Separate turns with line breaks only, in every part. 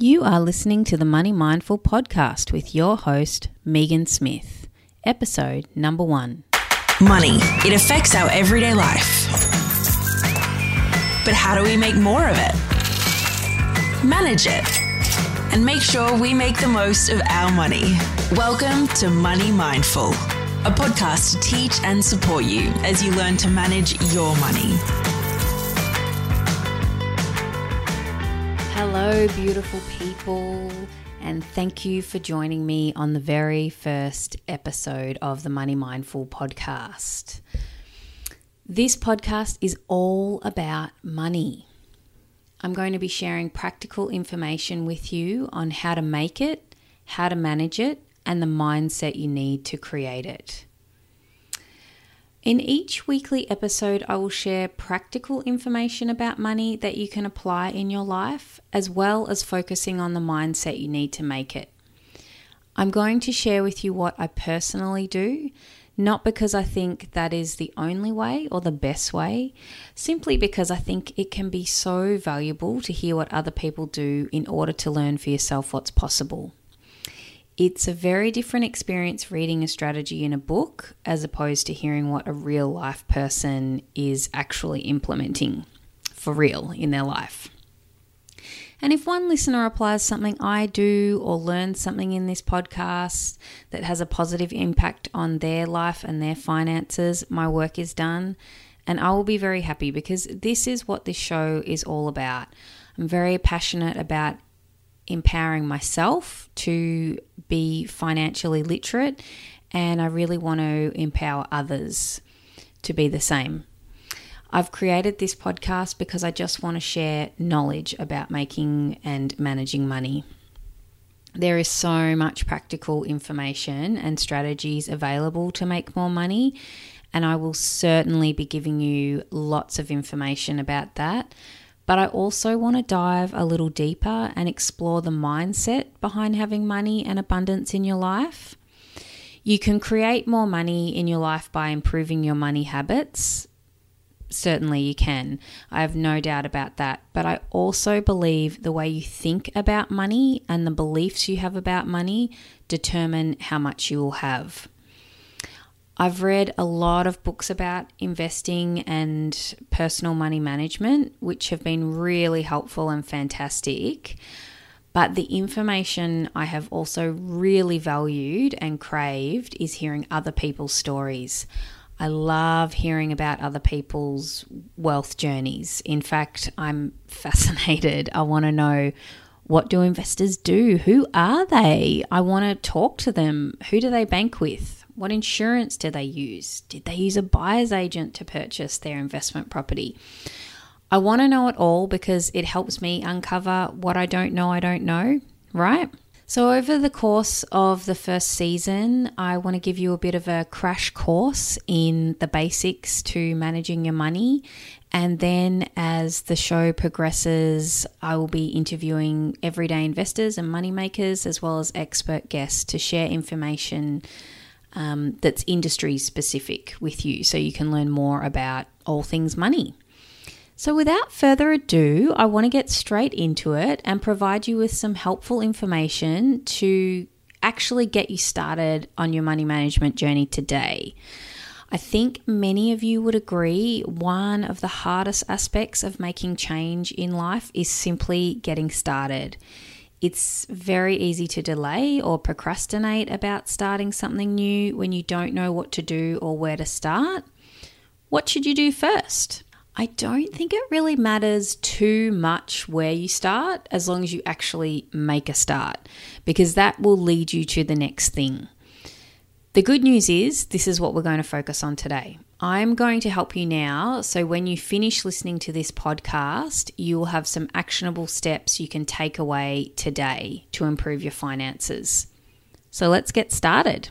You are listening to the Money Mindful podcast with your host, Megan Smith, episode number one.
Money, it affects our everyday life. But how do we make more of it? Manage it. And make sure we make the most of our money. Welcome to Money Mindful, a podcast to teach and support you as you learn to manage your money.
Hello, beautiful people, and thank you for joining me on the very first episode of the Money Mindful podcast. This podcast is all about money. I'm going to be sharing practical information with you on how to make it, how to manage it, and the mindset you need to create it. In each weekly episode, I will share practical information about money that you can apply in your life, as well as focusing on the mindset you need to make it. I'm going to share with you what I personally do, not because I think that is the only way or the best way, simply because I think it can be so valuable to hear what other people do in order to learn for yourself what's possible. It's a very different experience reading a strategy in a book as opposed to hearing what a real life person is actually implementing for real in their life. And if one listener applies something I do or learns something in this podcast that has a positive impact on their life and their finances, my work is done. And I will be very happy because this is what this show is all about. I'm very passionate about empowering myself to be financially literate, and I really want to empower others to be the same. I've created this podcast because I just want to share knowledge about making and managing money. There is so much practical information and strategies available to make more money, and I will certainly be giving you lots of information about that. But I also want to dive a little deeper and explore the mindset behind having money and abundance in your life. You can create more money in your life by improving your money habits. Certainly, you can. I have no doubt about that. But I also believe the way you think about money and the beliefs you have about money determine how much you will have. I've read a lot of books about investing and personal money management, which have been really helpful and fantastic. But the information I have also really valued and craved is hearing other people's stories. I love hearing about other people's wealth journeys. In fact, I'm fascinated. I want to know what do investors do? Who are they? I want to talk to them. Who do they bank with? What insurance did they use? Did they use a buyer's agent to purchase their investment property? I want to know it all because it helps me uncover what I don't know I don't know, right? So, over the course of the first season, I want to give you a bit of a crash course in the basics to managing your money. And then, as the show progresses, I will be interviewing everyday investors and moneymakers as well as expert guests to share information um, that's industry specific with you so you can learn more about all things money. So, without further ado, I want to get straight into it and provide you with some helpful information to actually get you started on your money management journey today. I think many of you would agree one of the hardest aspects of making change in life is simply getting started. It's very easy to delay or procrastinate about starting something new when you don't know what to do or where to start. What should you do first? I don't think it really matters too much where you start as long as you actually make a start, because that will lead you to the next thing. The good news is, this is what we're going to focus on today. I'm going to help you now. So, when you finish listening to this podcast, you will have some actionable steps you can take away today to improve your finances. So, let's get started.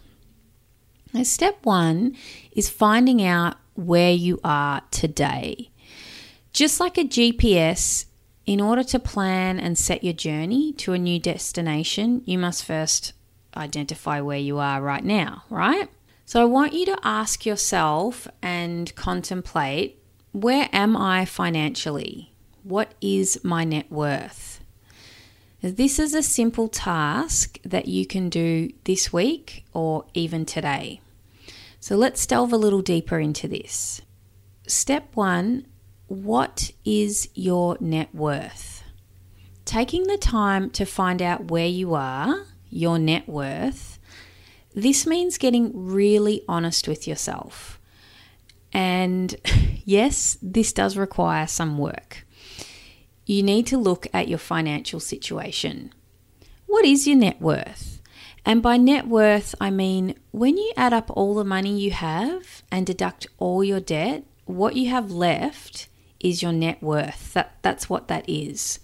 Now, step one is finding out where you are today. Just like a GPS, in order to plan and set your journey to a new destination, you must first identify where you are right now, right? So I want you to ask yourself and contemplate where am I financially? What is my net worth? This is a simple task that you can do this week or even today. So let's delve a little deeper into this. Step one what is your net worth? Taking the time to find out where you are, your net worth, this means getting really honest with yourself. And yes, this does require some work. You need to look at your financial situation. What is your net worth? And by net worth, I mean when you add up all the money you have and deduct all your debt, what you have left is your net worth. That, that's what that is.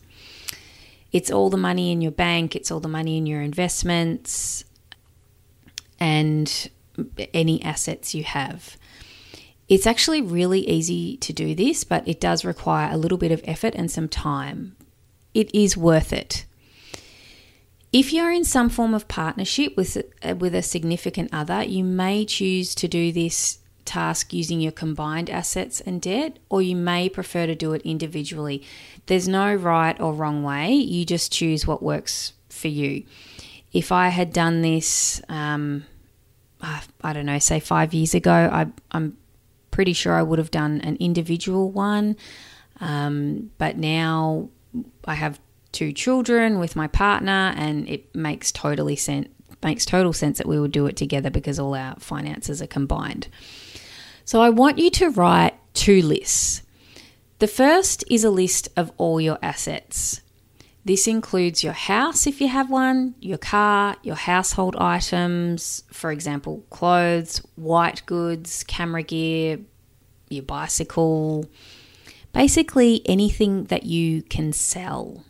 It's all the money in your bank, it's all the money in your investments, and any assets you have. It's actually really easy to do this, but it does require a little bit of effort and some time. It is worth it. If you're in some form of partnership with, uh, with a significant other, you may choose to do this task using your combined assets and debt, or you may prefer to do it individually. There's no right or wrong way, you just choose what works for you. If I had done this, um, I don't know, say five years ago, I, am pretty sure I would have done an individual one. Um, but now I have two children with my partner, and it makes totally sense makes total sense that we would do it together because all our finances are combined. So I want you to write two lists. The first is a list of all your assets. This includes your house if you have one, your car, your household items, for example, clothes, white goods, camera gear, your bicycle, basically anything that you can sell.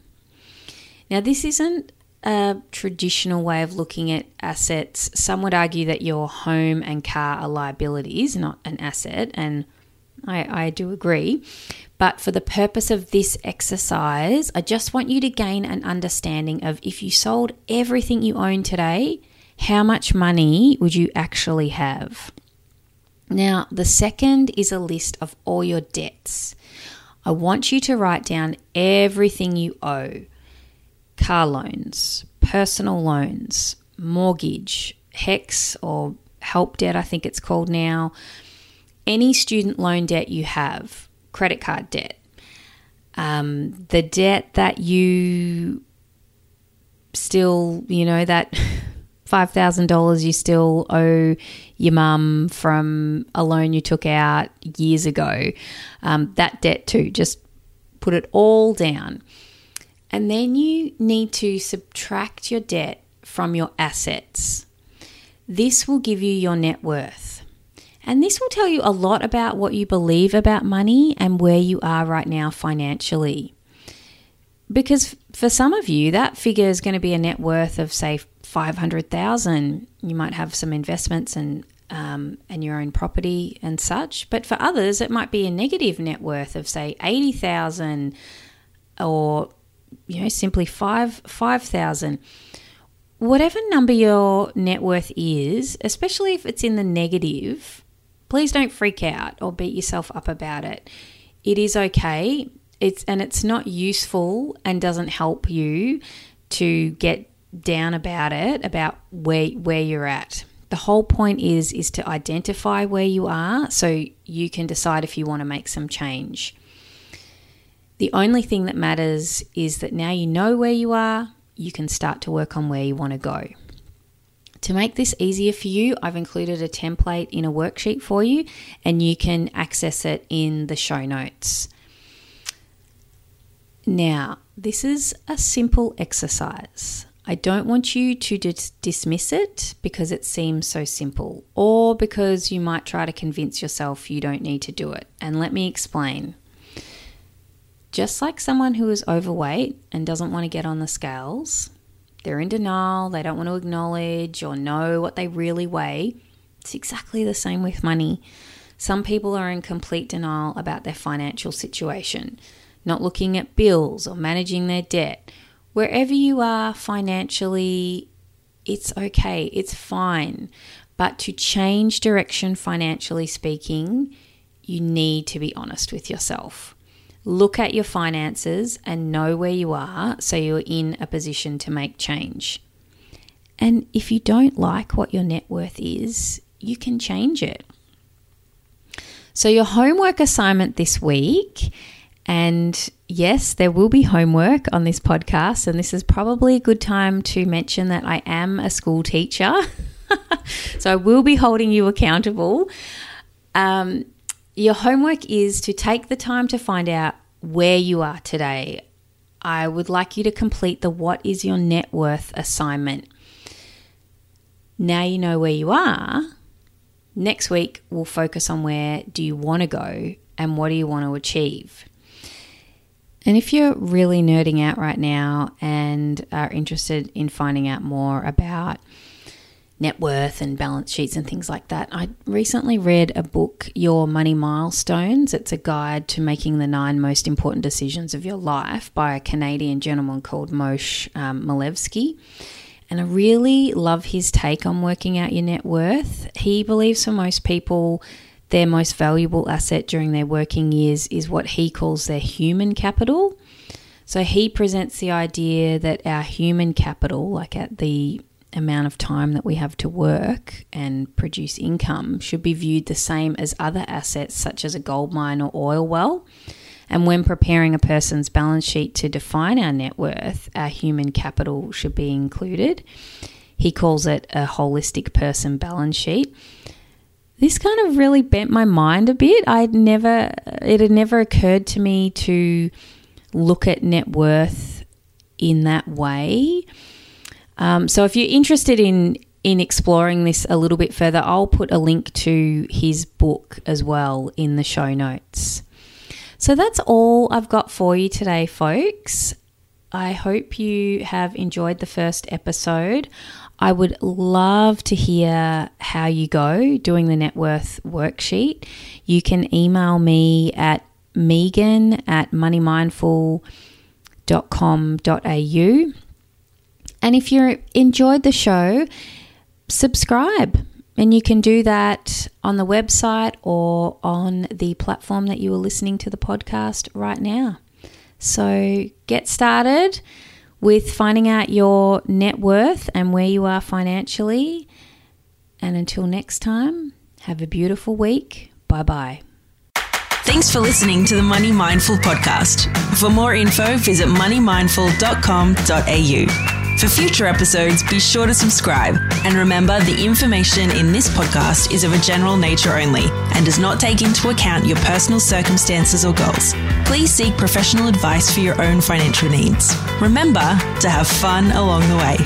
Now, this isn't a traditional way of looking at assets. Some would argue that your home and car are liabilities, not an asset, and I, I do agree. But for the purpose of this exercise, I just want you to gain an understanding of if you sold everything you own today, how much money would you actually have? Now, the second is a list of all your debts. I want you to write down everything you owe car loans, personal loans, mortgage, HECS or help debt, I think it's called now, any student loan debt you have, credit card debt, um, the debt that you still, you know, that $5,000 you still owe your mum from a loan you took out years ago, um, that debt too, just put it all down. And then you need to subtract your debt from your assets. This will give you your net worth. And this will tell you a lot about what you believe about money and where you are right now financially. Because for some of you, that figure is going to be a net worth of, say, 500,000. You might have some investments and um, and your own property and such. But for others, it might be a negative net worth of say eighty thousand, or you know, simply five five thousand. Whatever number your net worth is, especially if it's in the negative, please don't freak out or beat yourself up about it. It is okay. It's and it's not useful and doesn't help you to get down about it about where where you're at. The whole point is is to identify where you are so you can decide if you want to make some change. The only thing that matters is that now you know where you are, you can start to work on where you want to go. To make this easier for you, I've included a template in a worksheet for you, and you can access it in the show notes. Now, this is a simple exercise. I don't want you to dis- dismiss it because it seems so simple, or because you might try to convince yourself you don't need to do it. And let me explain. Just like someone who is overweight and doesn't want to get on the scales, they're in denial, they don't want to acknowledge or know what they really weigh. It's exactly the same with money. Some people are in complete denial about their financial situation, not looking at bills or managing their debt. Wherever you are financially, it's okay, it's fine. But to change direction financially speaking, you need to be honest with yourself. Look at your finances and know where you are so you're in a position to make change. And if you don't like what your net worth is, you can change it. So, your homework assignment this week, and yes, there will be homework on this podcast, and this is probably a good time to mention that I am a school teacher. so, I will be holding you accountable. Um, your homework is to take the time to find out where you are today. I would like you to complete the What is Your Net Worth assignment. Now you know where you are. Next week, we'll focus on where do you want to go and what do you want to achieve. And if you're really nerding out right now and are interested in finding out more about net worth and balance sheets and things like that. I recently read a book, Your Money Milestones. It's a guide to making the nine most important decisions of your life by a Canadian gentleman called Moshe um, Milevsky. And I really love his take on working out your net worth. He believes for most people, their most valuable asset during their working years is what he calls their human capital. So he presents the idea that our human capital, like at the amount of time that we have to work and produce income should be viewed the same as other assets such as a gold mine or oil well. And when preparing a person's balance sheet to define our net worth, our human capital should be included. He calls it a holistic person balance sheet. This kind of really bent my mind a bit. I'd never it had never occurred to me to look at net worth in that way. Um, so if you're interested in in exploring this a little bit further, I'll put a link to his book as well in the show notes. So that's all I've got for you today, folks. I hope you have enjoyed the first episode. I would love to hear how you go doing the net worth worksheet. You can email me at megan at moneymindful.com.au and if you enjoyed the show, subscribe. And you can do that on the website or on the platform that you are listening to the podcast right now. So get started with finding out your net worth and where you are financially. And until next time, have a beautiful week. Bye bye.
Thanks for listening to the Money Mindful podcast. For more info, visit moneymindful.com.au. For future episodes, be sure to subscribe. And remember, the information in this podcast is of a general nature only and does not take into account your personal circumstances or goals. Please seek professional advice for your own financial needs. Remember to have fun along the way.